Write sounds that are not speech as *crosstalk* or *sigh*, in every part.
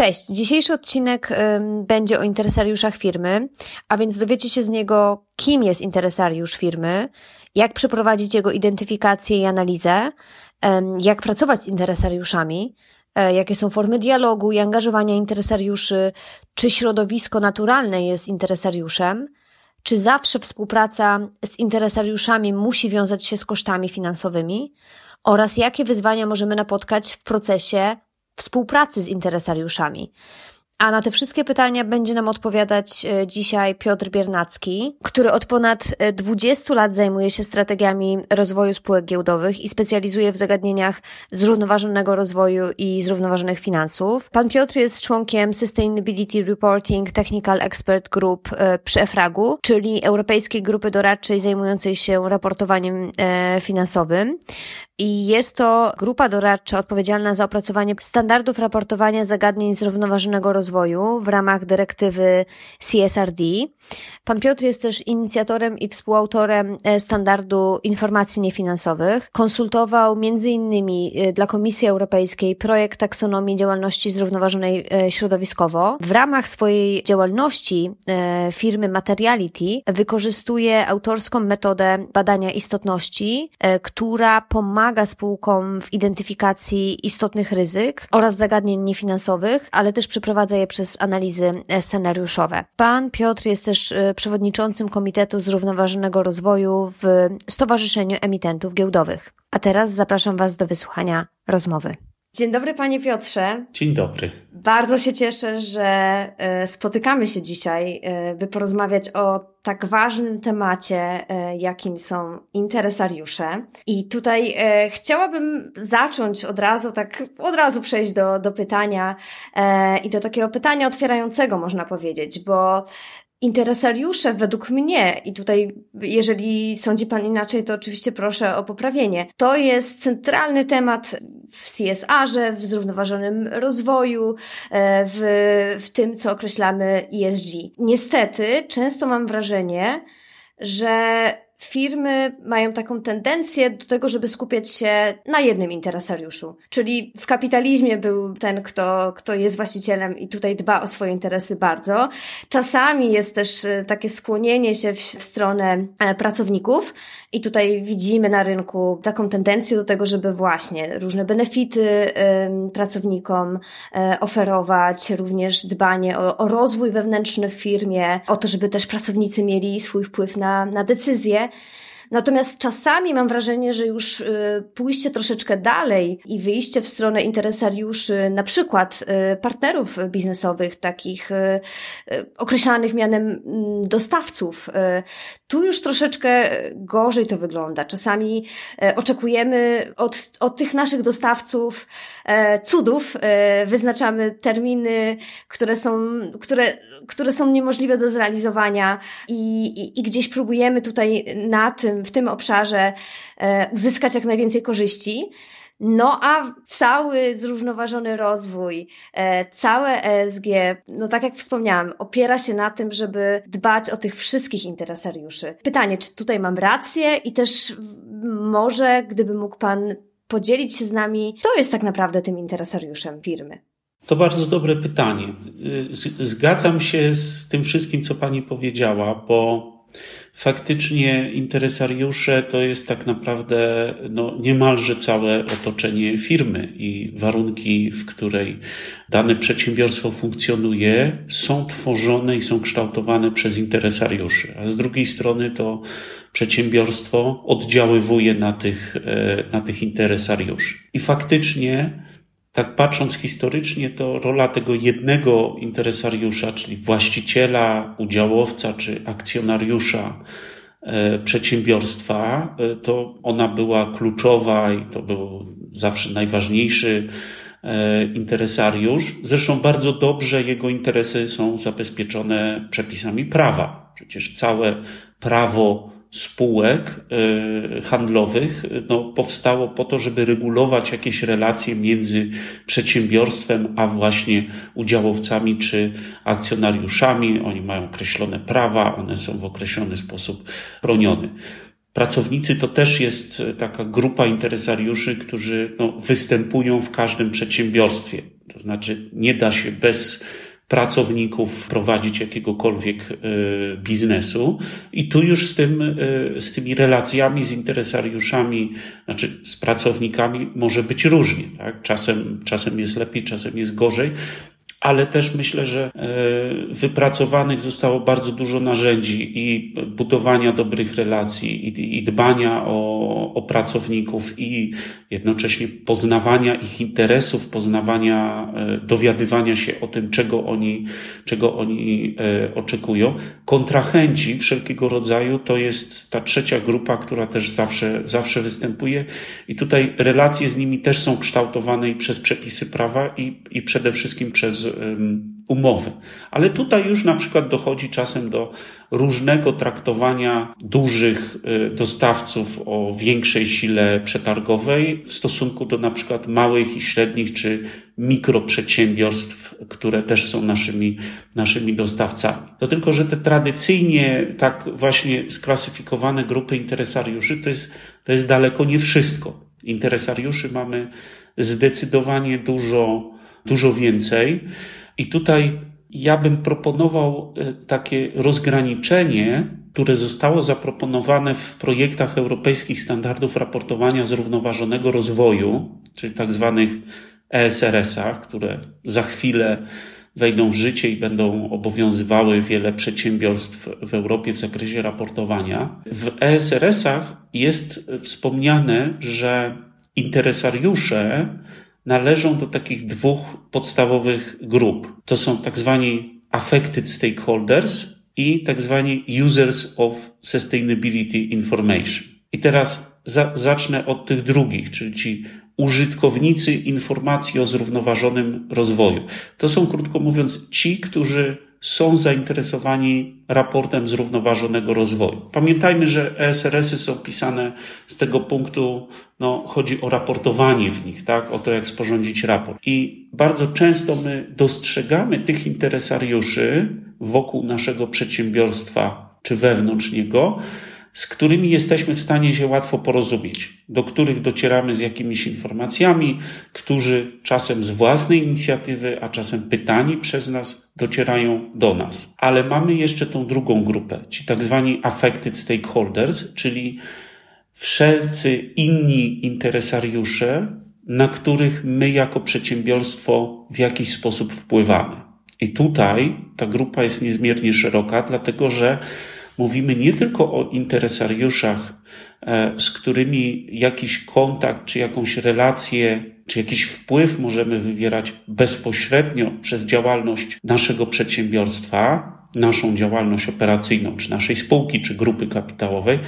Cześć! Dzisiejszy odcinek będzie o interesariuszach firmy, a więc dowiecie się z niego, kim jest interesariusz firmy, jak przeprowadzić jego identyfikację i analizę, jak pracować z interesariuszami, e, jakie są formy dialogu i angażowania interesariuszy, czy środowisko naturalne jest interesariuszem, czy zawsze współpraca z interesariuszami musi wiązać się z kosztami finansowymi oraz jakie wyzwania możemy napotkać w procesie współpracy z interesariuszami. A na te wszystkie pytania będzie nam odpowiadać e, dzisiaj Piotr Biernacki, który od ponad 20 e, lat zajmuje się strategiami rozwoju spółek giełdowych i specjalizuje w zagadnieniach zrównoważonego rozwoju i zrównoważonych finansów. Pan Piotr jest członkiem Sustainability Reporting Technical Expert Group e, przy EFRAGu, czyli Europejskiej Grupy Doradczej zajmującej się raportowaniem finansowym. I jest to grupa doradcza odpowiedzialna za opracowanie standardów raportowania zagadnień zrównoważonego rozwoju w ramach dyrektywy CSRD. Pan Piotr jest też inicjatorem i współautorem e, standardu informacji niefinansowych. Konsultował między innymi e, dla Komisji Europejskiej projekt taksonomii działalności zrównoważonej e, środowiskowo. W ramach swojej działalności firmy Materiality wykorzystuje autorską metodę badania istotności, która pomaga spółkom w identyfikacji istotnych ryzyk oraz zagadnień niefinansowych, ale też przeprowadza je przez analizy scenariuszowe. Pan Piotr jest też przewodniczącym Komitetu Zrównoważonego Rozwoju w Stowarzyszeniu Emitentów Giełdowych. A teraz zapraszam Was do wysłuchania rozmowy. Dzień dobry, panie Piotrze. Dzień dobry. Bardzo się cieszę, że e, spotykamy się dzisiaj, e, by porozmawiać o tak ważnym temacie, e, jakim są interesariusze. I tutaj chciałabym zacząć od razu, tak od razu przejść do, do pytania i do takiego pytania otwierającego, można powiedzieć, bo interesariusze według mnie, i tutaj jeżeli sądzi Pan inaczej, to oczywiście proszę o poprawienie, to jest centralny temat w CSR-ze, w zrównoważonym rozwoju, e, w, w tym, co określamy ESG. Niestety, często mam wrażenie, że firmy mają taką tendencję do tego, żeby skupiać się na jednym interesariuszu. Czyli w kapitalizmie był ten, kto, kto jest właścicielem i tutaj dba o swoje interesy bardzo. Czasami jest też e, takie skłonienie się w, w stronę e, pracowników i tutaj widzimy na rynku taką tendencję do tego, żeby właśnie różne benefity pracownikom y, oferować, również dbanie o, o rozwój wewnętrzny w firmie, o to, żeby też pracownicy mieli swój wpływ na, na decyzje. Natomiast czasami mam wrażenie, że już y, pójście troszeczkę dalej i wyjście w stronę interesariuszy, na przykład y, partnerów biznesowych, takich y, określanych mianem mm, dostawców, tu już troszeczkę gorzej to wygląda. Czasami oczekujemy od, od tych naszych dostawców cudów, wyznaczamy terminy, które są, które, które są niemożliwe do zrealizowania i, i, i gdzieś próbujemy tutaj na tym w tym obszarze e, uzyskać jak najwięcej korzyści. No a cały zrównoważony rozwój, e, całe ESG, no tak jak wspomniałam, opiera się na tym, żeby dbać o tych wszystkich interesariuszy. Pytanie, czy tutaj mam rację i też może, gdyby mógł Pan podzielić się z nami, kto jest tak naprawdę tym interesariuszem firmy? To bardzo dobre pytanie. Zgadzam się z tym wszystkim, co Pani powiedziała, bo faktycznie interesariusze to jest tak naprawdę no, niemalże całe otoczenie firmy i warunki, w której dane przedsiębiorstwo funkcjonuje, są tworzone i są kształtowane przez interesariuszy. A z drugiej strony to przedsiębiorstwo oddziaływuje na tych, e, na tych interesariuszy. I faktycznie tak patrząc historycznie, to rola tego jednego interesariusza, czyli właściciela, udziałowca czy akcjonariusza e, przedsiębiorstwa, e, to ona była kluczowa i to był zawsze najważniejszy e, interesariusz. Zresztą bardzo dobrze jego interesy są zabezpieczone przepisami prawa. Przecież całe prawo spółek e, handlowych no, powstało po to, żeby regulować jakieś relacje między przedsiębiorstwem a właśnie udziałowcami czy akcjonariuszami. Oni mają określone prawa, one są w określony sposób bronione. Pracownicy to też jest taka grupa interesariuszy, którzy no, występują w każdym przedsiębiorstwie. To znaczy, nie da się bez pracowników prowadzić jakiegokolwiek e, biznesu. I tu już z, tym, e, z tymi relacjami z interesariuszami, znaczy z pracownikami może być różnie. Tak? Czasem, czasem jest lepiej, czasem jest gorzej, ale też myślę, że e, wypracowanych zostało bardzo dużo narzędzi i budowania dobrych relacji, i, i dbania o, o, pracowników, i jednocześnie poznawania ich interesów, poznawania, e, dowiadywania się o tym, czego oni, czego oni e, oczekują. Kontrahenci wszelkiego rodzaju to jest ta trzecia grupa, która też zawsze, zawsze występuje, i tutaj relacje z nimi też są kształtowane i przez przepisy prawa, i, i przede wszystkim przez umowy. Ale tutaj już na przykład dochodzi czasem do różnego traktowania dużych y, dostawców o większej sile przetargowej w stosunku do na przykład małych i średnich czy mikroprzedsiębiorstw, które też są naszymi, naszymi dostawcami. To tylko, że te tradycyjnie tak właśnie sklasyfikowane grupy interesariuszy to jest, to jest daleko nie wszystko. Interesariuszy mamy zdecydowanie dużo, dużo więcej. I tutaj ja bym proponował e, takie rozgraniczenie, które zostało zaproponowane w projektach europejskich standardów raportowania zrównoważonego rozwoju, czyli tak zwanych ESRS-ach, które za chwilę wejdą w życie i będą obowiązywały wiele przedsiębiorstw w Europie w zakresie raportowania. W ESRS-ach jest wspomniane, że interesariusze należą do takich dwóch podstawowych grup. To są tak zwani affected stakeholders i tak zwani users of sustainability information. I teraz za, zacznę od tych drugich, czyli ci użytkownicy informacji o zrównoważonym rozwoju. To są, krótko mówiąc, ci, którzy są zainteresowani raportem zrównoważonego rozwoju. Pamiętajmy, że ESRS-y są pisane z tego punktu, no, chodzi o raportowanie w nich, tak, o to, jak sporządzić raport. I bardzo często my dostrzegamy tych interesariuszy wokół naszego przedsiębiorstwa czy wewnątrz niego, z którymi jesteśmy w stanie się łatwo porozumieć, do których docieramy z jakimiś informacjami, którzy czasem z własnej inicjatywy, a czasem pytani przez nas docierają do nas. Ale mamy jeszcze tą drugą grupę, ci tak zwani affected stakeholders, czyli wszelcy inni interesariusze, na których my jako przedsiębiorstwo w jakiś sposób wpływamy. I tutaj ta grupa jest niezmiernie szeroka, dlatego że mówimy nie tylko o interesariuszach, e, z którymi jakiś kontakt, czy jakąś relację, czy jakiś wpływ możemy wywierać bezpośrednio przez działalność naszego przedsiębiorstwa, naszą działalność operacyjną, czy naszej spółki, czy grupy kapitałowej,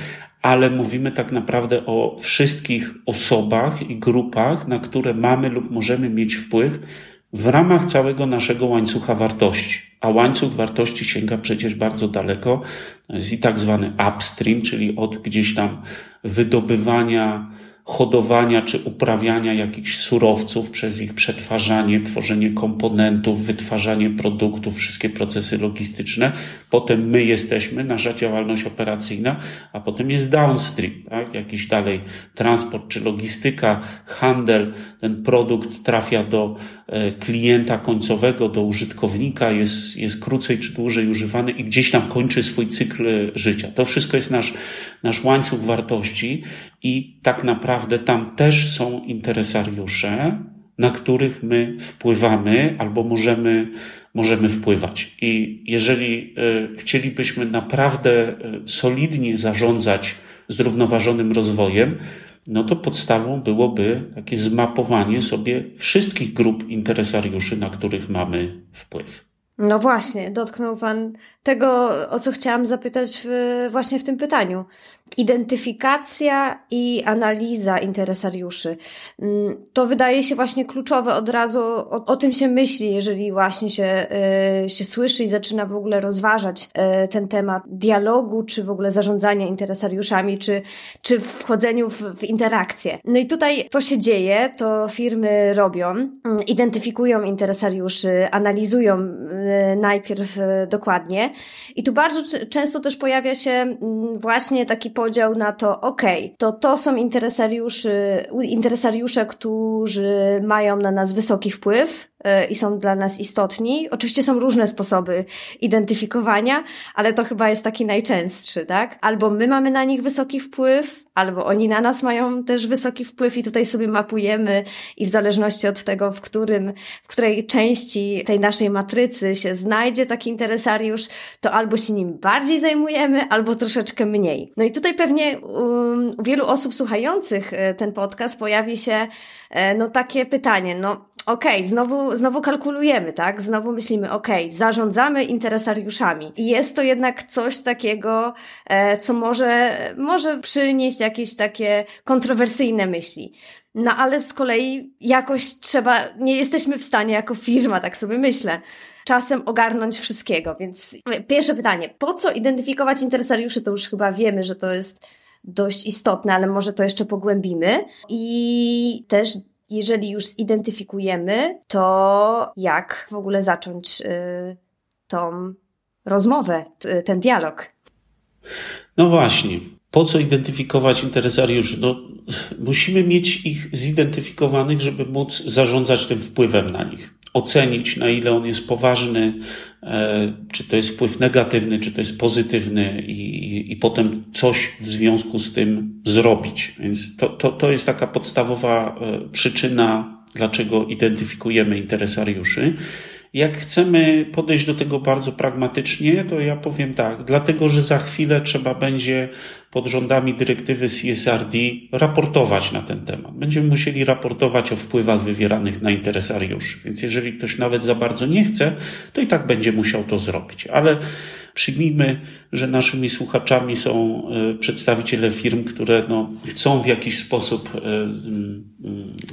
ale mówimy tak naprawdę o wszystkich osobach i grupach, na które mamy lub możemy mieć wpływ w ramach całego naszego łańcucha wartości. A łańcuch wartości sięga przecież bardzo daleko. To jest i tak zwany upstream, czyli od gdzieś tam wydobywania hodowania czy uprawiania jakichś surowców przez ich przetwarzanie, tworzenie komponentów, wytwarzanie produktów, wszystkie procesy logistyczne. Potem my jesteśmy, nasza działalność operacyjna, a potem jest downstream, tak? jakiś dalej transport czy logistyka, handel, ten produkt trafia do e, klienta końcowego, do użytkownika, jest, jest krócej czy dłużej używany i gdzieś tam kończy swój cykl życia. To wszystko jest nasz, nasz łańcuch wartości i tak naprawdę tam też są interesariusze, na których my wpływamy albo możemy, możemy wpływać. I jeżeli e, chcielibyśmy naprawdę e, solidnie zarządzać zrównoważonym rozwojem, no to podstawą byłoby takie zmapowanie sobie wszystkich grup interesariuszy, na których mamy wpływ. No właśnie, dotknął Pan tego, o co chciałam zapytać w, właśnie w tym pytaniu identyfikacja i analiza interesariuszy. Mm, to wydaje się właśnie kluczowe od razu, o, o tym się myśli, jeżeli właśnie się, y, się słyszy i zaczyna w ogóle rozważać y, ten temat dialogu, czy w ogóle zarządzania interesariuszami, czy, czy wchodzeniu w, w interakcję. No i tutaj to się dzieje, to firmy robią, mm, identyfikują interesariuszy, analizują y, najpierw dokładnie i tu bardzo często też pojawia się mm, właśnie taki podział na to, ok, to to są interesariuszy, interesariusze, którzy mają na nas wysoki wpływ, i są dla nas istotni. Oczywiście są różne sposoby identyfikowania, ale to chyba jest taki najczęstszy, tak? Albo my mamy na nich wysoki wpływ, albo oni na nas mają też wysoki wpływ i tutaj sobie mapujemy i w zależności od tego, w którym, w której części tej naszej matrycy się znajdzie taki interesariusz, to albo się nim bardziej zajmujemy, albo troszeczkę mniej. No i tutaj pewnie um, u wielu osób słuchających e, ten podcast pojawi się e, no takie pytanie, no okej, okay, znowu, znowu kalkulujemy, tak? Znowu myślimy, okej, okay, zarządzamy interesariuszami. I jest to jednak coś takiego, e, co może, może przynieść jakieś takie kontrowersyjne myśli. No ale z kolei jakoś trzeba, nie jesteśmy w stanie jako firma, tak sobie myślę, czasem ogarnąć wszystkiego. Więc pierwsze pytanie, po co identyfikować interesariuszy? To już chyba wiemy, że to jest dość istotne, ale może to jeszcze pogłębimy. I też jeżeli już zidentyfikujemy, to jak w ogóle zacząć y, tą rozmowę, ten dialog? No właśnie. Po co identyfikować interesariuszy? No, musimy mieć ich zidentyfikowanych, żeby móc zarządzać tym wpływem na nich ocenić, na ile on jest poważny, e, czy to jest wpływ negatywny, czy to jest pozytywny, i, i, i potem coś w związku z tym zrobić. Więc to, to, to jest taka podstawowa e, przyczyna, dlaczego identyfikujemy interesariuszy. Jak chcemy podejść do tego bardzo pragmatycznie, to ja powiem tak, dlatego że za chwilę trzeba będzie pod rządami dyrektywy CSRD raportować na ten temat. Będziemy musieli raportować o wpływach wywieranych na interesariuszy. Więc jeżeli ktoś nawet za bardzo nie chce, to i tak będzie musiał to zrobić. Ale Przyjmijmy, że naszymi słuchaczami są e, przedstawiciele firm, które no, chcą w jakiś sposób e, mm,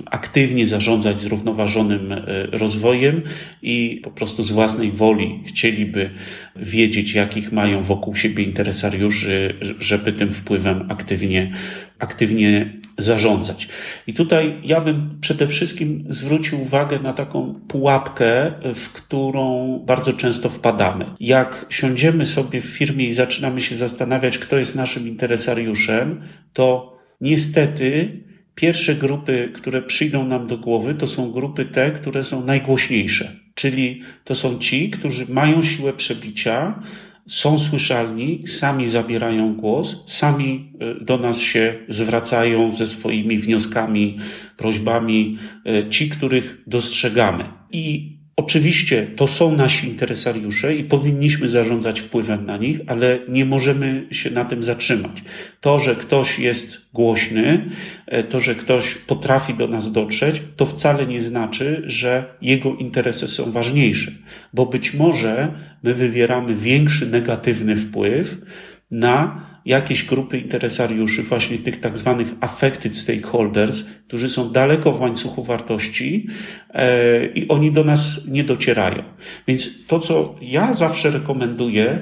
aktywnie zarządzać zrównoważonym e, rozwojem i po prostu z własnej woli chcieliby wiedzieć, jakich mają wokół siebie interesariuszy, żeby tym wpływem aktywnie, aktywnie zarządzać. I tutaj ja bym przede wszystkim zwrócił uwagę na taką pułapkę, w którą bardzo często wpadamy. Jak siądziemy sobie w firmie i zaczynamy się zastanawiać, kto jest naszym interesariuszem, to niestety pierwsze grupy, które przyjdą nam do głowy, to są grupy te, które są najgłośniejsze. Czyli to są ci, którzy mają siłę przebicia, są słyszalni, sami zabierają głos, sami e, do nas się zwracają ze swoimi wnioskami, prośbami, e, ci, których dostrzegamy. I Oczywiście to są nasi interesariusze i powinniśmy zarządzać wpływem na nich, ale nie możemy się na tym zatrzymać. To, że ktoś jest głośny, e, to, że ktoś potrafi do nas dotrzeć, to wcale nie znaczy, że jego interesy są ważniejsze, bo być może my wywieramy większy negatywny wpływ na jakieś grupy interesariuszy, właśnie tych tak zwanych affected stakeholders, którzy są daleko w łańcuchu wartości e, i oni do nas nie docierają. Więc to, co ja zawsze rekomenduję,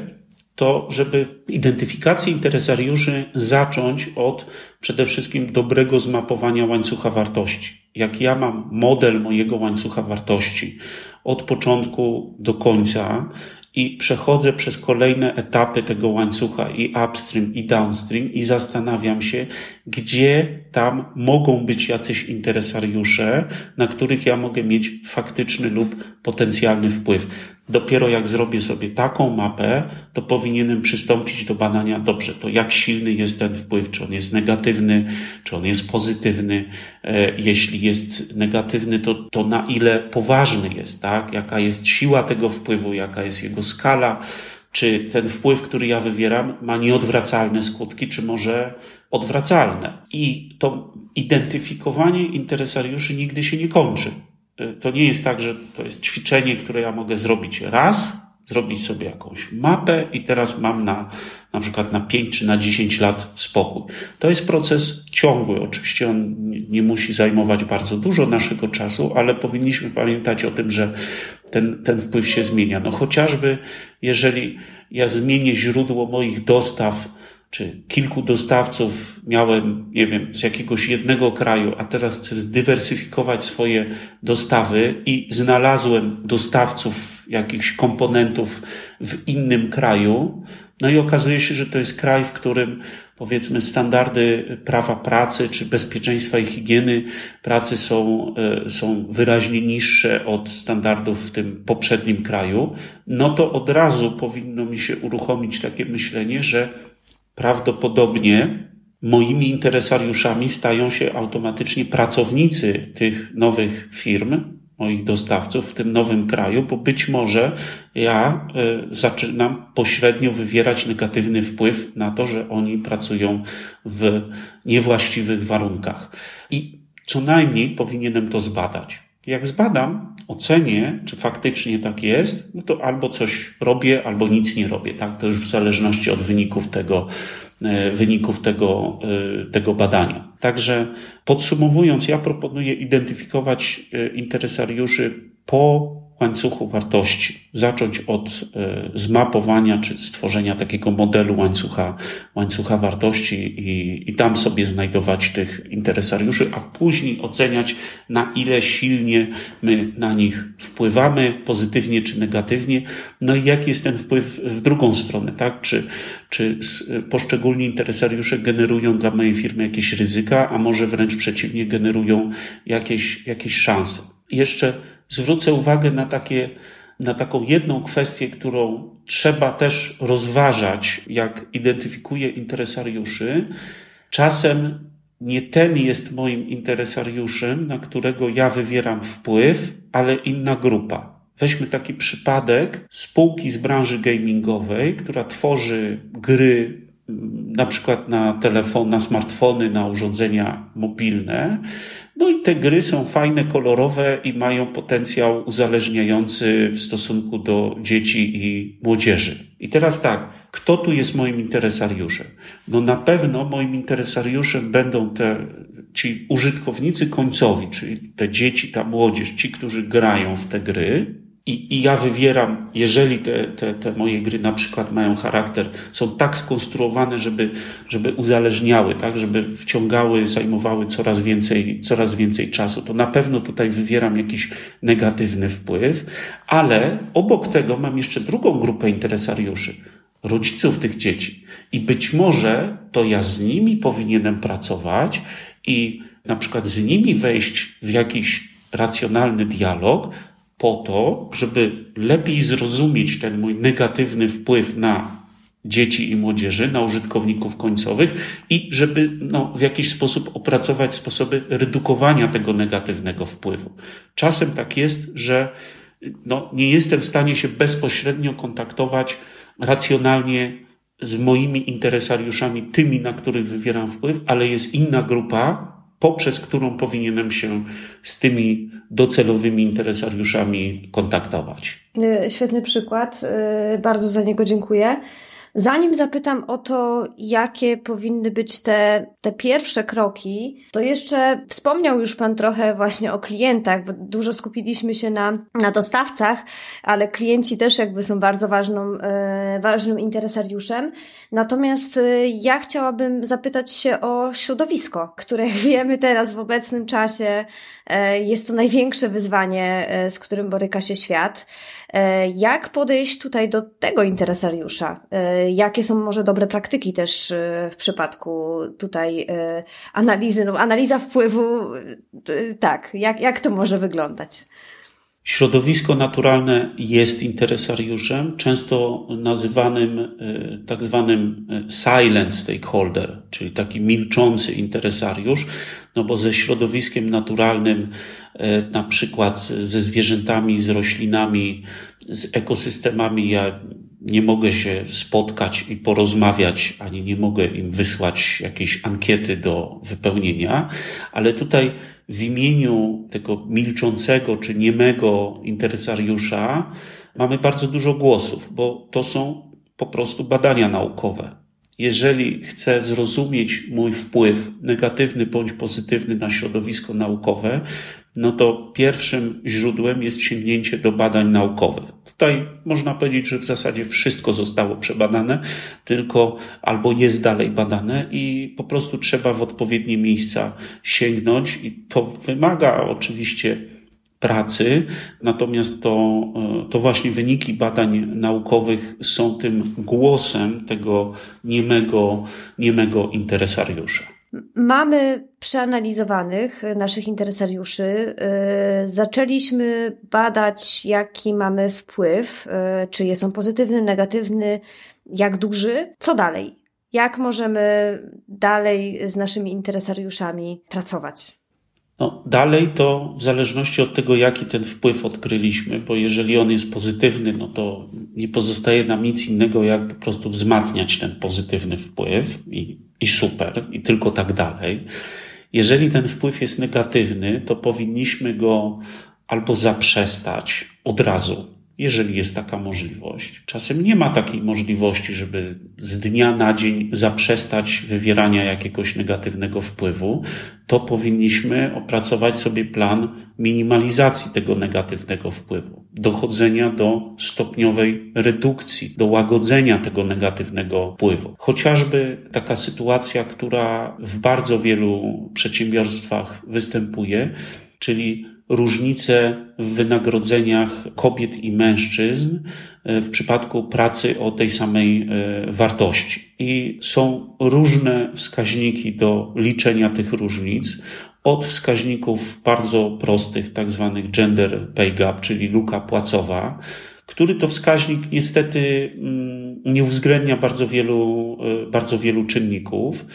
to żeby identyfikację interesariuszy zacząć od przede wszystkim dobrego zmapowania łańcucha wartości. Jak ja mam model mojego łańcucha wartości od początku do końca i przechodzę przez kolejne etapy tego łańcucha i upstream i downstream i zastanawiam się, gdzie tam mogą być jacyś interesariusze, na których ja mogę mieć faktyczny lub potencjalny wpływ. Dopiero jak zrobię sobie taką mapę, to powinienem przystąpić do badania, dobrze, to jak silny jest ten wpływ, czy on jest negatywny, czy on jest pozytywny. E, jeśli jest negatywny, to, to na ile poważny jest, tak? Jaka jest siła tego wpływu, jaka jest jego skala, czy ten wpływ, który ja wywieram, ma nieodwracalne skutki, czy może odwracalne. I to identyfikowanie interesariuszy nigdy się nie kończy. Y, to nie jest tak, że to jest ćwiczenie, które ja mogę zrobić raz, zrobić sobie jakąś mapę i teraz mam na, na przykład na 5 czy na 10 lat spokój. To jest proces ciągły. Oczywiście on nie musi zajmować bardzo dużo naszego czasu, ale powinniśmy pamiętać o tym, że ten, ten wpływ się zmienia. No chociażby jeżeli ja zmienię źródło moich dostaw czy kilku dostawców miałem, nie wiem, z jakiegoś jednego kraju, a teraz chcę zdywersyfikować swoje dostawy i znalazłem dostawców jakichś komponentów w innym kraju, no i okazuje się, że to jest kraj, w którym powiedzmy standardy prawa pracy czy bezpieczeństwa i higieny pracy są, e, są wyraźnie niższe od standardów w tym poprzednim kraju, no to od razu powinno mi się uruchomić takie myślenie, że prawdopodobnie moimi interesariuszami stają się automatycznie pracownicy tych nowych firm, moich dostawców w tym nowym kraju, bo być może ja e, zaczynam pośrednio wywierać negatywny wpływ na to, że oni pracują w niewłaściwych warunkach. I co najmniej powinienem to zbadać. Jak zbadam, ocenię, czy faktycznie tak jest, no to albo coś robię, albo nic nie robię. Tak? To już w zależności od wyników tego, e, wyników tego, e, tego badania. Także podsumowując, ja proponuję identyfikować e, interesariuszy po łańcuchu wartości. Zacząć od e, zmapowania czy stworzenia takiego modelu łańcucha, łańcucha wartości i, i tam sobie znajdować tych interesariuszy, a później oceniać, na ile silnie my na nich wpływamy, pozytywnie czy negatywnie. No i jaki jest ten wpływ w drugą stronę, tak? Czy, czy poszczególni interesariusze generują dla mojej firmy jakieś ryzyka, a może wręcz przeciwnie, generują jakieś, jakieś szanse. Jeszcze zwrócę uwagę na takie, na taką jedną kwestię, którą trzeba też rozważać, jak identyfikuję interesariuszy. Czasem nie ten jest moim interesariuszem, na którego ja wywieram wpływ, ale inna grupa. Weźmy taki przypadek spółki z branży gamingowej, która tworzy gry na przykład na telefon, na smartfony, na urządzenia mobilne. No i te gry są fajne, kolorowe i mają potencjał uzależniający w stosunku do dzieci i młodzieży. I teraz tak, kto tu jest moim interesariuszem? No na pewno moim interesariuszem będą te, ci użytkownicy końcowi, czyli te dzieci, ta młodzież, ci, którzy grają w te gry, i, I ja wywieram, jeżeli te, te, te moje gry na przykład mają charakter, są tak skonstruowane, żeby, żeby uzależniały, tak, żeby wciągały, zajmowały coraz więcej, coraz więcej czasu, to na pewno tutaj wywieram jakiś negatywny wpływ, ale obok tego mam jeszcze drugą grupę interesariuszy, rodziców tych dzieci. I być może to ja z nimi powinienem pracować i na przykład z nimi wejść w jakiś racjonalny dialog, po to, żeby lepiej zrozumieć ten mój negatywny wpływ na dzieci i młodzieży, na użytkowników końcowych i żeby no, w jakiś sposób opracować sposoby redukowania tego negatywnego wpływu. Czasem tak jest, że no, nie jestem w stanie się bezpośrednio kontaktować racjonalnie z moimi interesariuszami, tymi, na których wywieram wpływ, ale jest inna grupa, poprzez którą powinienem się z tymi docelowymi interesariuszami kontaktować. Y, świetny przykład, y, bardzo za niego dziękuję. Zanim zapytam o to, jakie powinny być te, te pierwsze kroki, to jeszcze wspomniał już Pan trochę właśnie o klientach, bo dużo skupiliśmy się na, na dostawcach, ale klienci też jakby są bardzo ważną, e, ważnym interesariuszem. Natomiast e, ja chciałabym zapytać się o środowisko, które wiemy teraz w obecnym czasie e, jest to największe wyzwanie, e, z którym boryka się świat. E, jak podejść tutaj do tego interesariusza? E, jakie są może dobre praktyki też e, w przypadku tutaj analizy, no analiza wpływu, tak, jak, jak to może wyglądać? Środowisko naturalne jest interesariuszem, często nazywanym tak zwanym silent stakeholder, czyli taki milczący interesariusz, no bo ze środowiskiem naturalnym, na przykład ze zwierzętami, z roślinami, z ekosystemami ja nie mogę się spotkać i porozmawiać, ani nie mogę im wysłać jakiejś ankiety do wypełnienia, ale tutaj w imieniu tego milczącego czy niemego interesariusza mamy bardzo dużo głosów, bo to są po prostu badania naukowe. Jeżeli chcę zrozumieć mój wpływ, negatywny bądź pozytywny na środowisko naukowe, no to pierwszym źródłem jest sięgnięcie do badań naukowych. Tutaj można powiedzieć, że w zasadzie wszystko zostało przebadane, tylko albo jest dalej badane i po prostu trzeba w odpowiednie miejsca sięgnąć i to wymaga oczywiście pracy, natomiast to, e, to właśnie wyniki badań naukowych są tym głosem tego niemego, niemego interesariusza. Mamy przeanalizowanych naszych interesariuszy. E, zaczęliśmy badać, jaki mamy wpływ, e, czy jest on pozytywny, negatywny, jak duży. Co dalej? Jak możemy dalej z naszymi interesariuszami pracować? No, dalej to w zależności od tego, jaki ten wpływ odkryliśmy, bo jeżeli on jest pozytywny, no to nie pozostaje nam nic innego, jak po prostu wzmacniać ten pozytywny wpływ i, i super, i tylko tak dalej. Jeżeli ten wpływ jest negatywny, to powinniśmy go albo zaprzestać od razu, jeżeli jest taka możliwość. Czasem nie ma takiej możliwości, żeby z dnia na dzień zaprzestać wywierania jakiegoś negatywnego wpływu, to powinniśmy opracować sobie plan minimalizacji tego negatywnego wpływu, dochodzenia do stopniowej redukcji, do łagodzenia tego negatywnego wpływu. Chociażby taka sytuacja, która w bardzo wielu przedsiębiorstwach występuje, czyli różnice w wynagrodzeniach kobiet i mężczyzn e, w przypadku pracy o tej samej e, wartości. I są różne wskaźniki do liczenia tych różnic. Od wskaźników bardzo prostych, tak zwanych gender pay gap, czyli luka płacowa, który to wskaźnik niestety mm, nie uwzględnia bardzo wielu, e, bardzo wielu czynników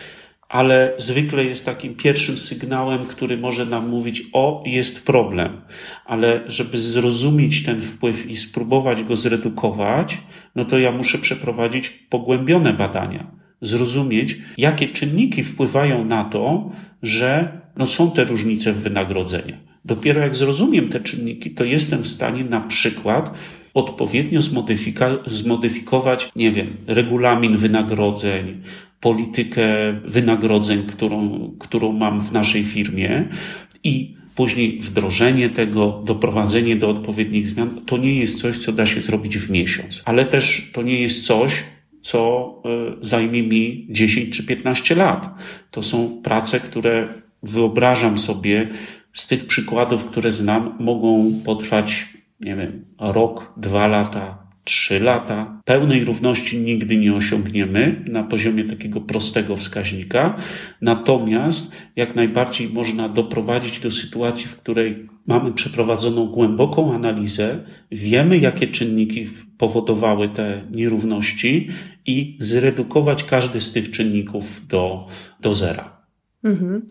ale zwykle jest takim pierwszym sygnałem, który może nam mówić, o, jest problem. Ale żeby zrozumieć ten wpływ i spróbować go zredukować, no to ja muszę przeprowadzić pogłębione badania. Zrozumieć, jakie czynniki wpływają na to, że no są te różnice w wynagrodzeniach. Dopiero jak zrozumiem te czynniki, to jestem w stanie na przykład odpowiednio zmodyfikować, nie wiem, regulamin wynagrodzeń, politykę wynagrodzeń, którą, którą mam w naszej firmie i później wdrożenie tego, doprowadzenie do odpowiednich zmian, to nie jest coś, co da się zrobić w miesiąc, ale też to nie jest coś, co e, zajmie mi 10 czy 15 lat. To są prace, które wyobrażam sobie z tych przykładów, które znam, mogą potrwać, nie wiem, rok, dwa lata, trzy lata. Pełnej równości nigdy nie osiągniemy na poziomie takiego prostego wskaźnika, natomiast jak najbardziej można doprowadzić do sytuacji, w której mamy przeprowadzoną głęboką analizę, wiemy, jakie czynniki powodowały te nierówności i zredukować każdy z tych czynników do, do zera. Mhm.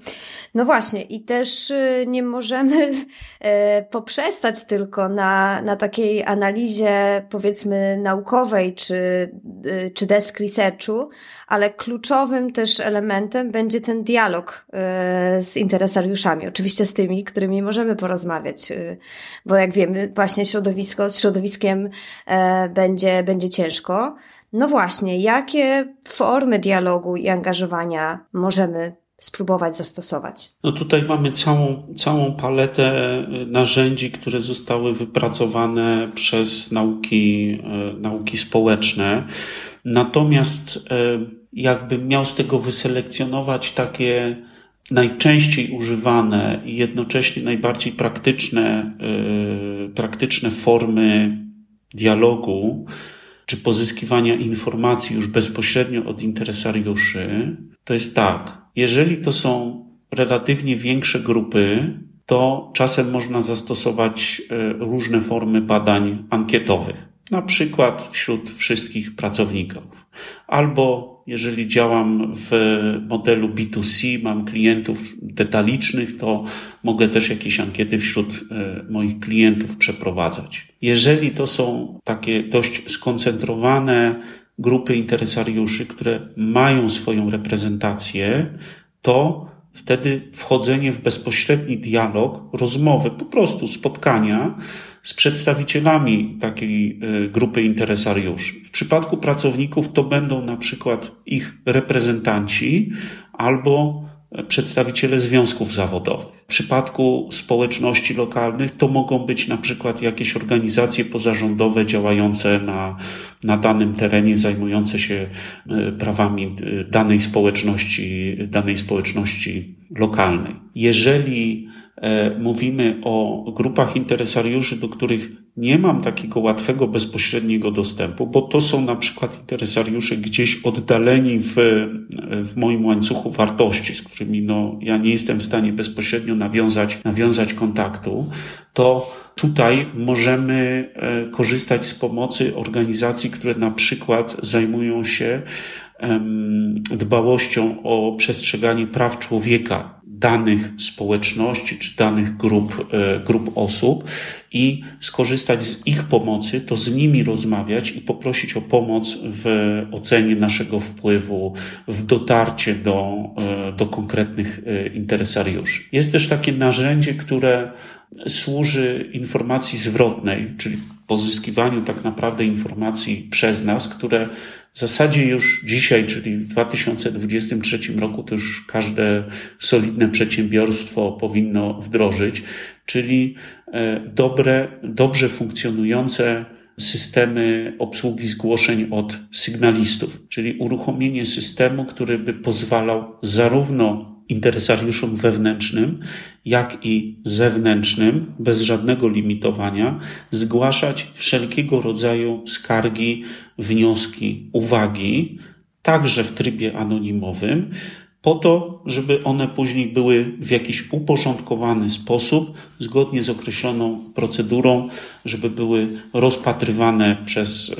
No właśnie, i też y, nie możemy *laughs* e, poprzestać tylko na, na takiej analizie, powiedzmy, naukowej czy, y, czy desk researchu, ale kluczowym też elementem będzie ten dialog e, z interesariuszami, oczywiście z tymi, którymi możemy porozmawiać, y, bo jak wiemy, właśnie środowisko, z środowiskiem e, będzie, będzie ciężko. No właśnie, jakie formy dialogu i angażowania możemy spróbować zastosować? No tutaj mamy całą, całą paletę y, narzędzi, które zostały wypracowane przez nauki, y, nauki społeczne. Natomiast y, jakbym miał z tego wyselekcjonować takie najczęściej używane i jednocześnie najbardziej praktyczne, praktyczne formy dialogu, czy pozyskiwania informacji już bezpośrednio od interesariuszy, to jest tak. Jeżeli to są relatywnie większe grupy, to czasem można zastosować e, różne formy badań ankietowych, na przykład wśród wszystkich pracowników, albo jeżeli działam w modelu B2C, mam klientów detalicznych, to mogę też jakieś ankiety wśród e, moich klientów przeprowadzać. Jeżeli to są takie dość skoncentrowane grupy interesariuszy, które mają swoją reprezentację, to wtedy wchodzenie w bezpośredni dialog, rozmowy, po prostu spotkania z przedstawicielami takiej e, grupy interesariuszy. W przypadku pracowników to będą na przykład ich reprezentanci albo przedstawiciele związków zawodowych. W przypadku społeczności lokalnych to mogą być na przykład jakieś organizacje pozarządowe działające na, na danym terenie, zajmujące się e, prawami e, danej społeczności, danej społeczności lokalnej. Jeżeli e, mówimy o grupach interesariuszy, do których nie mam takiego łatwego, bezpośredniego dostępu, bo to są na przykład interesariusze gdzieś oddaleni w, w moim łańcuchu wartości, z którymi no, ja nie jestem w stanie bezpośrednio nawiązać, nawiązać kontaktu, to tutaj możemy e, korzystać z pomocy organizacji, które na przykład zajmują się dbałością o przestrzeganie praw człowieka danych społeczności czy danych grup, e, grup osób i skorzystać z ich pomocy, to z nimi rozmawiać i poprosić o pomoc w ocenie naszego wpływu, w dotarcie do, e, do konkretnych e, interesariuszy. Jest też takie narzędzie, które służy informacji zwrotnej, czyli pozyskiwaniu tak naprawdę informacji przez nas, które w zasadzie już dzisiaj, czyli w 2023 roku, to już każde solidne przedsiębiorstwo powinno wdrożyć, czyli e, dobre, dobrze funkcjonujące systemy obsługi zgłoszeń od sygnalistów, czyli uruchomienie systemu, który by pozwalał zarówno interesariuszom wewnętrznym, jak i zewnętrznym, bez żadnego limitowania, zgłaszać wszelkiego rodzaju skargi, wnioski, uwagi, także w trybie anonimowym, po to, żeby one później były w jakiś uporządkowany sposób, zgodnie z określoną procedurą, żeby były rozpatrywane przez e,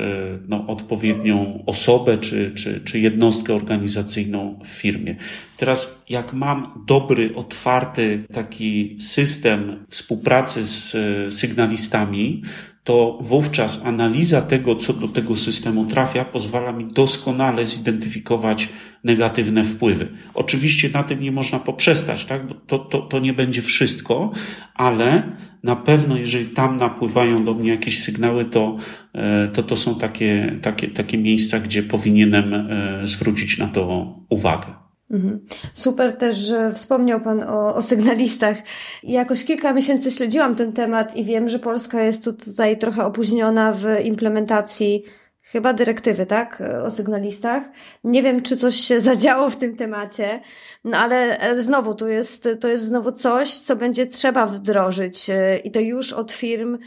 no, odpowiednią osobę czy, czy, czy jednostkę organizacyjną w firmie. Teraz, jak mam dobry, otwarty taki system współpracy z e, sygnalistami, to wówczas analiza tego, co do tego systemu trafia, pozwala mi doskonale zidentyfikować negatywne wpływy. Oczywiście na tym nie można poprzestać, tak? bo to, to, to nie będzie wszystko, ale na pewno, jeżeli tam napływają do mnie jakieś sygnały, to e, to, to są takie, takie, takie miejsca, gdzie powinienem e, zwrócić na to uwagę. Mhm. Super też, że wspomniał Pan o, o sygnalistach. Jakoś kilka miesięcy śledziłam ten temat i wiem, że Polska jest tu tutaj trochę opóźniona w implementacji chyba dyrektywy, tak? O sygnalistach. Nie wiem, czy coś się *laughs* zadziało w tym temacie, no ale znowu to jest, to jest znowu coś, co będzie trzeba wdrożyć i to już od firm,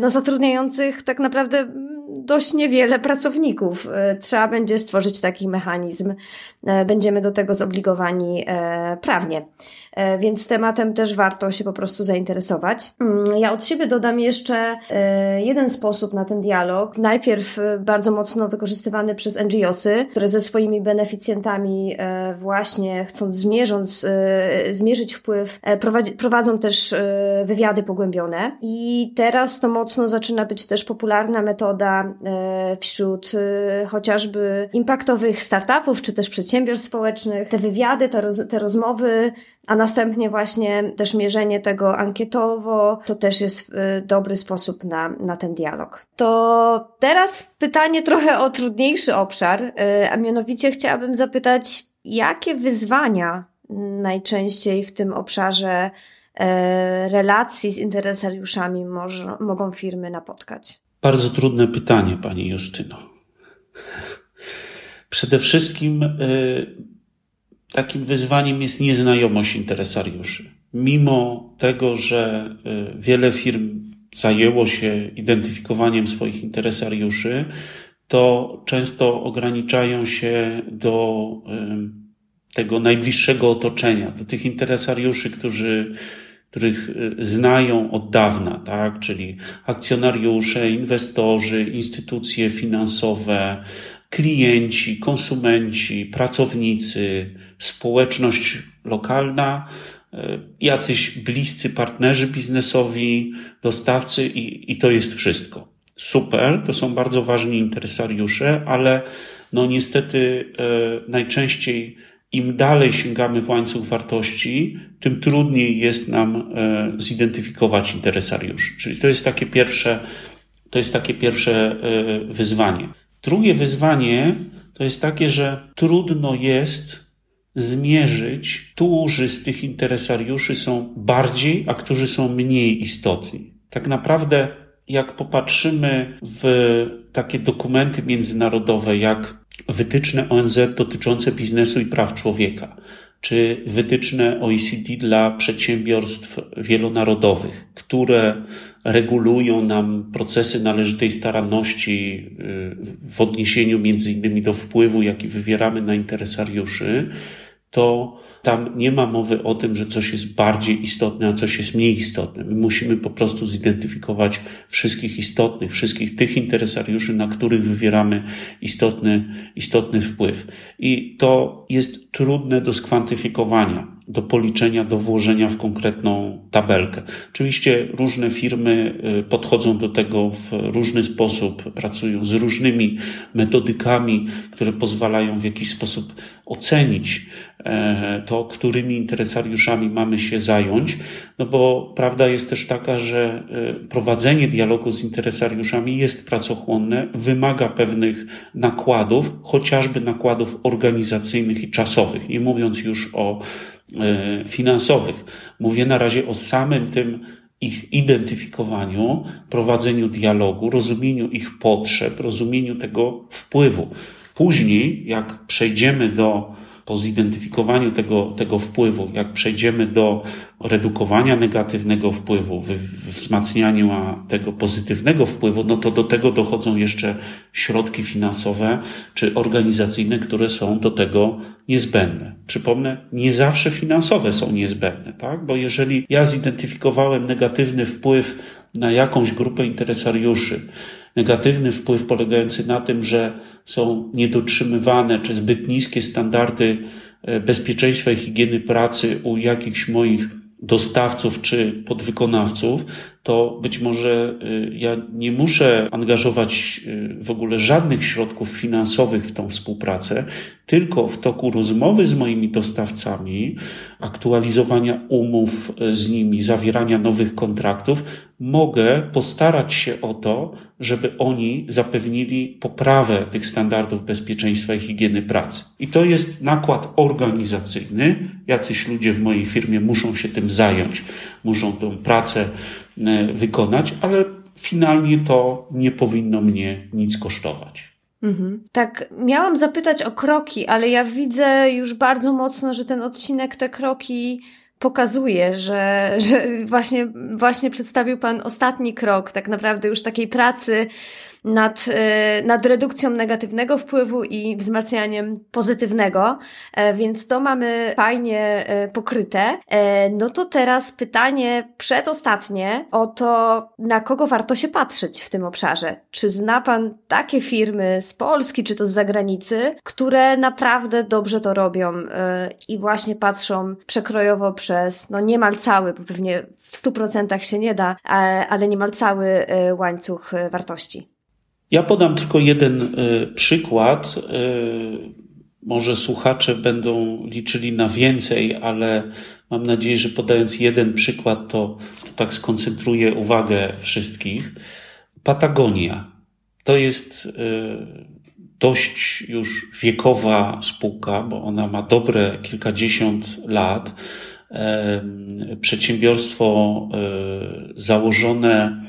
no zatrudniających tak naprawdę dość niewiele pracowników. E, trzeba będzie stworzyć taki mechanizm. E, będziemy do tego zobligowani e, prawnie. Więc tematem też warto się po prostu zainteresować. Mm, ja od siebie dodam jeszcze jeden sposób na ten dialog. Najpierw bardzo mocno wykorzystywany przez NGOsy, które ze swoimi beneficjentami właśnie chcąc zmierząc, zmierzyć wpływ, prowadzą też wywiady pogłębione. I teraz to mocno zaczyna być też popularna metoda E, wśród e, chociażby impaktowych startupów, czy też przedsiębiorstw społecznych. Te wywiady, te, roz, te rozmowy, a następnie właśnie też mierzenie tego ankietowo, to też jest e, dobry sposób na, na ten dialog. To teraz pytanie trochę o trudniejszy obszar, a mianowicie chciałabym zapytać, jakie wyzwania najczęściej w tym obszarze relacji z interesariuszami może, mogą firmy napotkać? Bardzo trudne pytanie, Pani Justyno. Przede wszystkim y, takim wyzwaniem jest nieznajomość interesariuszy. Mimo tego, że y, wiele firm zajęło się identyfikowaniem swoich interesariuszy, to często ograniczają się do tego najbliższego otoczenia, do tych interesariuszy, którzy których y, znają od dawna, tak? czyli akcjonariusze, inwestorzy, instytucje finansowe, klienci, konsumenci, pracownicy, społeczność lokalna, y, jacyś bliscy partnerzy biznesowi, dostawcy i, i to jest wszystko. Super, to są bardzo ważni interesariusze, ale no niestety y, najczęściej im dalej sięgamy w łańcuch wartości, tym trudniej jest nam e, zidentyfikować interesariuszy. Czyli to jest takie pierwsze, to jest takie pierwsze e, wyzwanie. Drugie wyzwanie to jest takie, że trudno jest zmierzyć, którzy z tych interesariuszy są bardziej, a którzy są mniej istotni. Tak naprawdę, jak popatrzymy w takie dokumenty międzynarodowe, jak wytyczne ONZ dotyczące biznesu i praw człowieka, czy wytyczne OECD dla przedsiębiorstw wielonarodowych, które regulują nam procesy należytej staranności y, w odniesieniu między innymi do wpływu, jaki wywieramy na interesariuszy, to tam nie ma mowy o tym, że coś jest bardziej istotne, a coś jest mniej istotne. My musimy po prostu zidentyfikować wszystkich istotnych, wszystkich tych interesariuszy, na których wywieramy istotny, istotny wpływ. I to jest trudne do skwantyfikowania do policzenia, do włożenia w konkretną tabelkę. Oczywiście różne firmy y, podchodzą do tego w różny sposób, pracują z różnymi metodykami, które pozwalają w jakiś sposób ocenić to, którymi interesariuszami mamy się zająć, no bo prawda jest też taka, że e, prowadzenie dialogu z interesariuszami jest pracochłonne, wymaga pewnych nakładów, chociażby nakładów organizacyjnych i czasowych, nie mówiąc już o E, finansowych. Mówię na razie o samym tym ich identyfikowaniu, prowadzeniu dialogu, rozumieniu ich potrzeb, rozumieniu tego wpływu. Później, jak przejdziemy do po zidentyfikowaniu tego, tego wpływu, jak przejdziemy do redukowania negatywnego wpływu, wzmacnianiu tego pozytywnego wpływu, no to do tego dochodzą jeszcze środki finansowe czy organizacyjne, które są do tego niezbędne. Przypomnę, nie zawsze finansowe są niezbędne, tak? Bo jeżeli ja zidentyfikowałem negatywny wpływ na jakąś grupę interesariuszy, negatywny wpływ polegający na tym, że są niedotrzymywane czy zbyt niskie standardy e, bezpieczeństwa i higieny pracy u jakichś moich dostawców czy podwykonawców, to być może y, ja nie muszę angażować y, w ogóle żadnych środków finansowych w tą współpracę, tylko w toku rozmowy z moimi dostawcami, aktualizowania umów z nimi, zawierania nowych kontraktów, mogę postarać się o to, żeby oni zapewnili poprawę tych standardów bezpieczeństwa i higieny pracy. I to jest nakład organizacyjny. Jacyś ludzie w mojej firmie muszą się tym zająć, muszą tę pracę E, wykonać, ale finalnie to nie powinno mnie nic kosztować. Mhm. Tak, miałam zapytać o kroki, ale ja widzę już bardzo mocno, że ten odcinek te kroki pokazuje, że, że właśnie, właśnie przedstawił Pan ostatni krok tak naprawdę już takiej pracy nad, e, nad redukcją negatywnego wpływu i wzmacnianiem pozytywnego, e, więc to mamy fajnie e, pokryte. No to teraz pytanie przedostatnie o to, na kogo warto się patrzeć w tym obszarze. Czy zna Pan takie firmy z Polski, czy to z zagranicy, które naprawdę dobrze to robią i właśnie patrzą przekrojowo przez, no niemal cały, bo pewnie w stu procentach się nie da, ale niemal cały łańcuch wartości. Ja podam tylko jeden y, przykład. Y, może słuchacze będą liczyli na więcej, ale mam nadzieję, że podając jeden przykład, to, to tak skoncentruję uwagę wszystkich. Patagonia to jest y, dość już wiekowa spółka, bo ona ma dobre kilkadziesiąt lat. Przedsiębiorstwo założone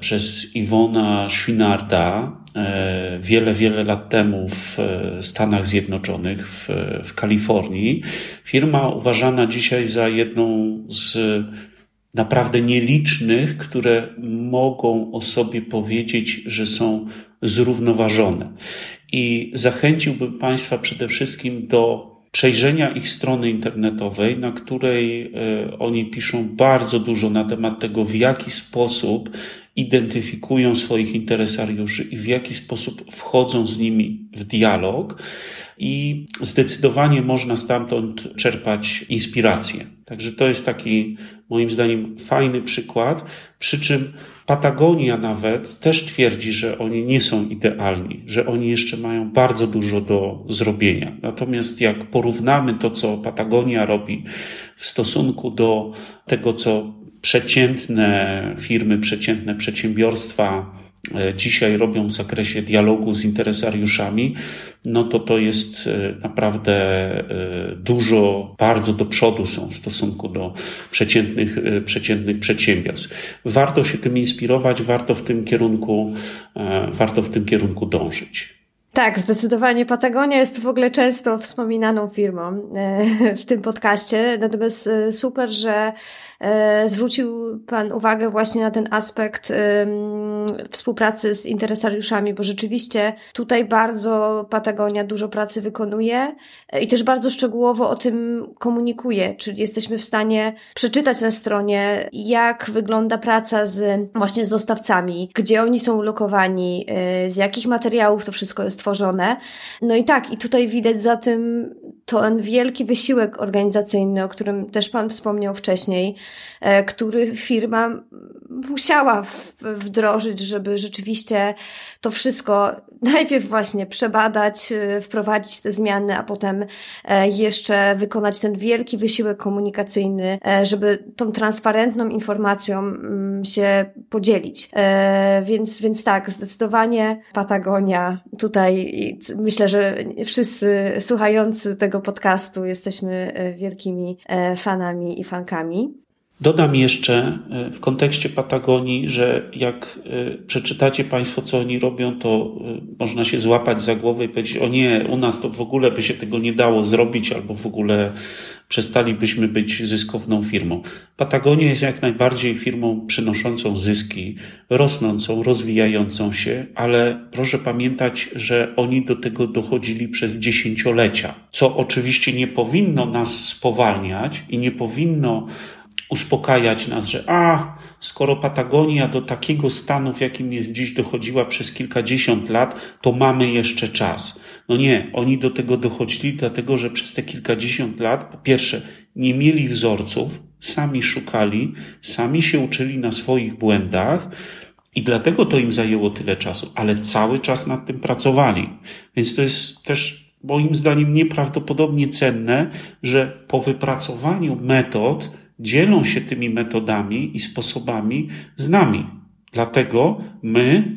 przez Iwona Schwinarda e, wiele, wiele lat temu w e, Stanach Zjednoczonych, w, w Kalifornii. Firma uważana dzisiaj za jedną z naprawdę nielicznych, które mogą o sobie powiedzieć, że są zrównoważone. I zachęciłbym Państwa przede wszystkim do przejrzenia ich strony internetowej, na której e, oni piszą bardzo dużo na temat tego, w jaki sposób identyfikują swoich interesariuszy i w jaki sposób wchodzą z nimi w dialog. I zdecydowanie można stamtąd czerpać inspirację. Także to jest taki, moim zdaniem, fajny przykład. Przy czym Patagonia nawet też twierdzi, że oni nie są idealni, że oni jeszcze mają bardzo dużo do zrobienia. Natomiast jak porównamy to, co Patagonia robi w stosunku do tego, co przeciętne firmy, przeciętne przedsiębiorstwa dzisiaj robią w zakresie dialogu z interesariuszami, no to to jest e, naprawdę dużo, bardzo do przodu są w stosunku do przeciętnych, przeciętnych przedsiębiorstw. Warto się tym inspirować, warto w tym kierunku, warto w tym kierunku dążyć. Tak, zdecydowanie Patagonia jest w ogóle często wspominaną firmą w tym podcaście. Natomiast super, że E, zwrócił Pan uwagę właśnie na ten aspekt współpracy z interesariuszami, bo rzeczywiście tutaj bardzo Patagonia dużo pracy wykonuje e, i też bardzo szczegółowo o tym komunikuje, czyli jesteśmy w stanie przeczytać na stronie, jak wygląda praca z właśnie z dostawcami, gdzie oni są ulokowani, e, z jakich materiałów to wszystko jest tworzone. No i tak, i tutaj widać za tym ten wielki wysiłek organizacyjny, o którym też Pan wspomniał wcześniej, E, który firma musiała wdrożyć, żeby rzeczywiście to wszystko *laughs* najpierw właśnie przebadać, e, wprowadzić te zmiany, a potem e, jeszcze wykonać ten wielki wysiłek komunikacyjny, żeby tą transparentną informacją mm, się podzielić. Więc, więc tak, zdecydowanie Patagonia tutaj myślę, że wszyscy słuchający tego podcastu jesteśmy wielkimi fanami i fankami. Dodam jeszcze e, w kontekście Patagonii, że jak e, przeczytacie Państwo, co oni robią, to e, można się złapać za głowę i powiedzieć: O nie, u nas to w ogóle by się tego nie dało zrobić, albo w ogóle przestalibyśmy być zyskowną firmą. Patagonia jest jak najbardziej firmą przynoszącą zyski, rosnącą, rozwijającą się, ale proszę pamiętać, że oni do tego dochodzili przez dziesięciolecia, co oczywiście nie powinno nas spowalniać i nie powinno uspokajać nas, że a, skoro Patagonia do takiego stanu, w jakim jest dziś, dochodziła przez kilkadziesiąt lat, to mamy jeszcze czas. No nie, oni do tego dochodzili, dlatego że przez te kilkadziesiąt lat, po pierwsze, nie mieli wzorców, sami szukali, sami się uczyli na swoich błędach, i dlatego to im zajęło tyle czasu, ale cały czas nad tym pracowali. Więc to jest też moim zdaniem nieprawdopodobnie cenne, że po wypracowaniu metod dzielą się tymi metodami i sposobami z nami. Dlatego my,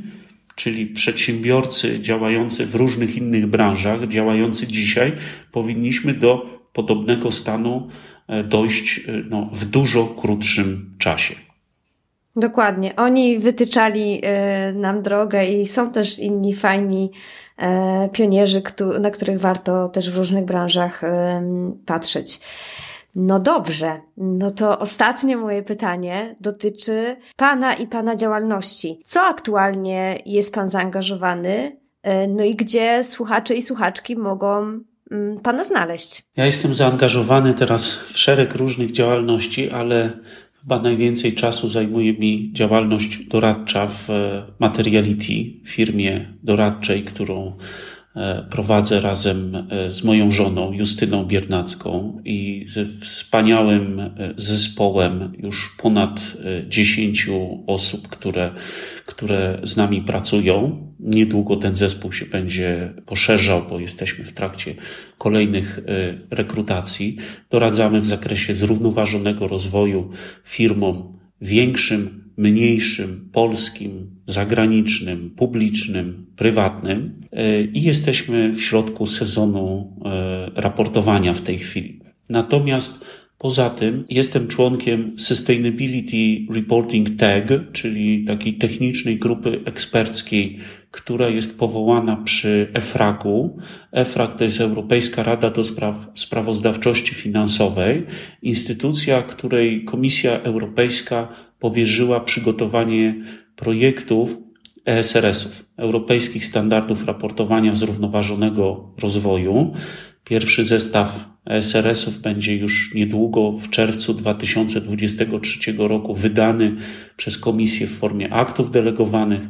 czyli przedsiębiorcy działający w różnych innych branżach, działający dzisiaj, powinniśmy do podobnego stanu e, dojść e, no, w dużo krótszym czasie. Dokładnie. Oni wytyczali y, nam drogę i są też inni fajni pionierzy, na których warto też w różnych branżach patrzeć. No dobrze, no to ostatnie moje pytanie dotyczy Pana i Pana działalności. Co aktualnie jest Pan zaangażowany? E, no i gdzie słuchacze i słuchaczki mogą mm, Pana znaleźć? Ja jestem zaangażowany teraz w szereg różnych działalności, ale chyba najwięcej czasu zajmuje mi działalność doradcza w e, Materiality, firmie doradczej, którą prowadzę razem e, z moją żoną Justyną Biernacką i ze wspaniałym e, zespołem już ponad dziesięciu osób, które, które z nami pracują. Niedługo ten zespół się będzie poszerzał, bo jesteśmy w trakcie kolejnych rekrutacji. Doradzamy w zakresie zrównoważonego rozwoju firmom większym, mniejszym, polskim, zagranicznym, publicznym, prywatnym e, i jesteśmy w środku sezonu e, raportowania w tej chwili. Natomiast Poza tym jestem członkiem Sustainability Reporting Tag, czyli takiej technicznej grupy eksperckiej, która jest powołana przy EFRAG-u. EFRAG to jest Europejska Rada do Spraw Sprawozdawczości Finansowej, instytucja, której Komisja Europejska powierzyła przygotowanie projektów ESRS-ów, Europejskich Standardów Raportowania Zrównoważonego Rozwoju. Pierwszy zestaw ESRS-ów będzie już niedługo w czerwcu 2023 roku wydany przez Komisję w formie aktów delegowanych,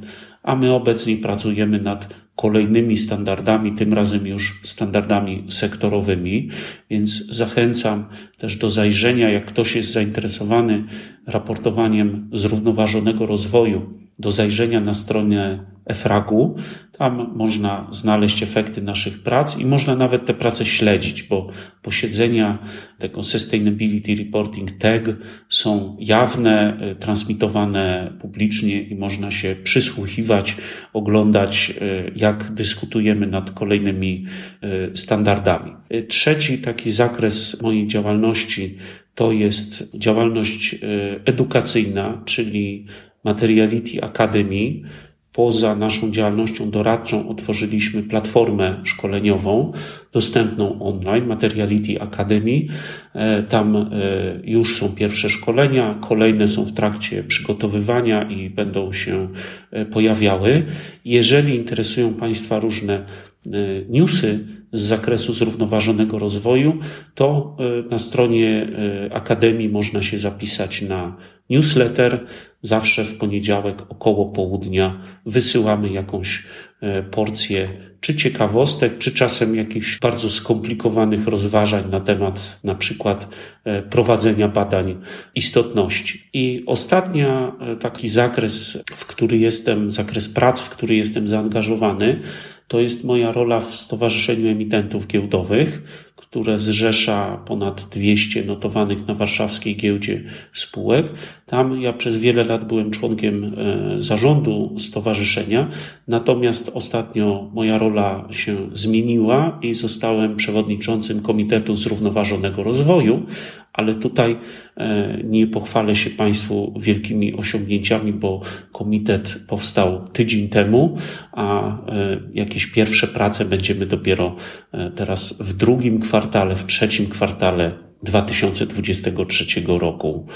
a my obecnie pracujemy nad kolejnymi standardami, tym razem już standardami sektorowymi, więc zachęcam też do zajrzenia, jak ktoś jest zainteresowany raportowaniem zrównoważonego rozwoju, do zajrzenia na stronę EFRAG-u. Tam można znaleźć efekty naszych prac i można nawet te prace śledzić, bo posiedzenia tego Sustainability Reporting Tag są jawne, e, transmitowane publicznie i można się przysłuchiwać, oglądać, e, jak dyskutujemy nad kolejnymi e, standardami. Trzeci taki zakres mojej działalności to jest działalność edukacyjna, czyli Materiality Academy. Poza naszą działalnością doradczą otworzyliśmy platformę szkoleniową dostępną online, Materiality Academy. E, tam e, już są pierwsze szkolenia, kolejne są w trakcie przygotowywania i będą się e, pojawiały. Jeżeli interesują Państwa różne newsy z zakresu zrównoważonego rozwoju, to na stronie Akademii można się zapisać na newsletter. Zawsze w poniedziałek około południa wysyłamy jakąś e, porcję czy ciekawostek, czy czasem jakichś bardzo skomplikowanych rozważań na temat na przykład e, prowadzenia badań istotności. I ostatnia e, taki zakres, w który jestem, zakres prac, w który jestem zaangażowany, to jest moja rola w Stowarzyszeniu Emitentów Giełdowych, które zrzesza ponad 200 notowanych na warszawskiej giełdzie spółek. Tam ja przez wiele lat byłem członkiem e, zarządu stowarzyszenia, natomiast ostatnio moja rola się zmieniła i zostałem przewodniczącym Komitetu Zrównoważonego Rozwoju, ale tutaj e, nie pochwalę się Państwu wielkimi osiągnięciami, bo komitet powstał tydzień temu, a e, jakieś pierwsze prace będziemy dopiero e, teraz w drugim kwartale, w trzecim kwartale 2023 roku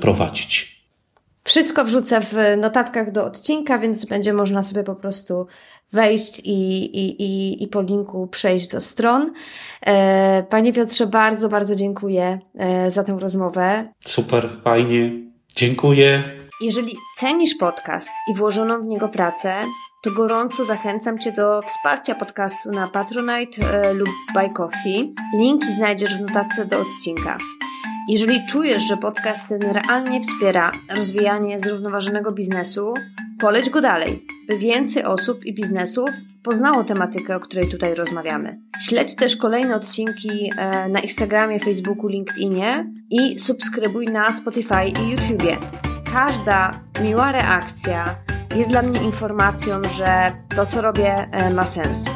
prowadzić. Wszystko wrzucę w notatkach do odcinka, więc będzie można sobie po prostu wejść i, i, i, i po linku przejść do stron. E, panie Piotrze, bardzo, bardzo dziękuję e, za tę rozmowę. Super, fajnie. Dziękuję. Jeżeli cenisz podcast i włożoną w niego pracę, to gorąco zachęcam Cię do wsparcia podcastu na Patronite e, lub Buy Coffee. Linki znajdziesz w notatce do odcinka. Jeżeli czujesz, że podcast ten realnie wspiera rozwijanie zrównoważonego biznesu, poleć go dalej, by więcej osób i biznesów poznało tematykę, o której tutaj rozmawiamy. Śledź też kolejne odcinki e, na Instagramie, Facebooku, LinkedInie i subskrybuj na Spotify i YouTubie. Każda miła reakcja jest dla mnie informacją, że to, co robię, e, ma sens.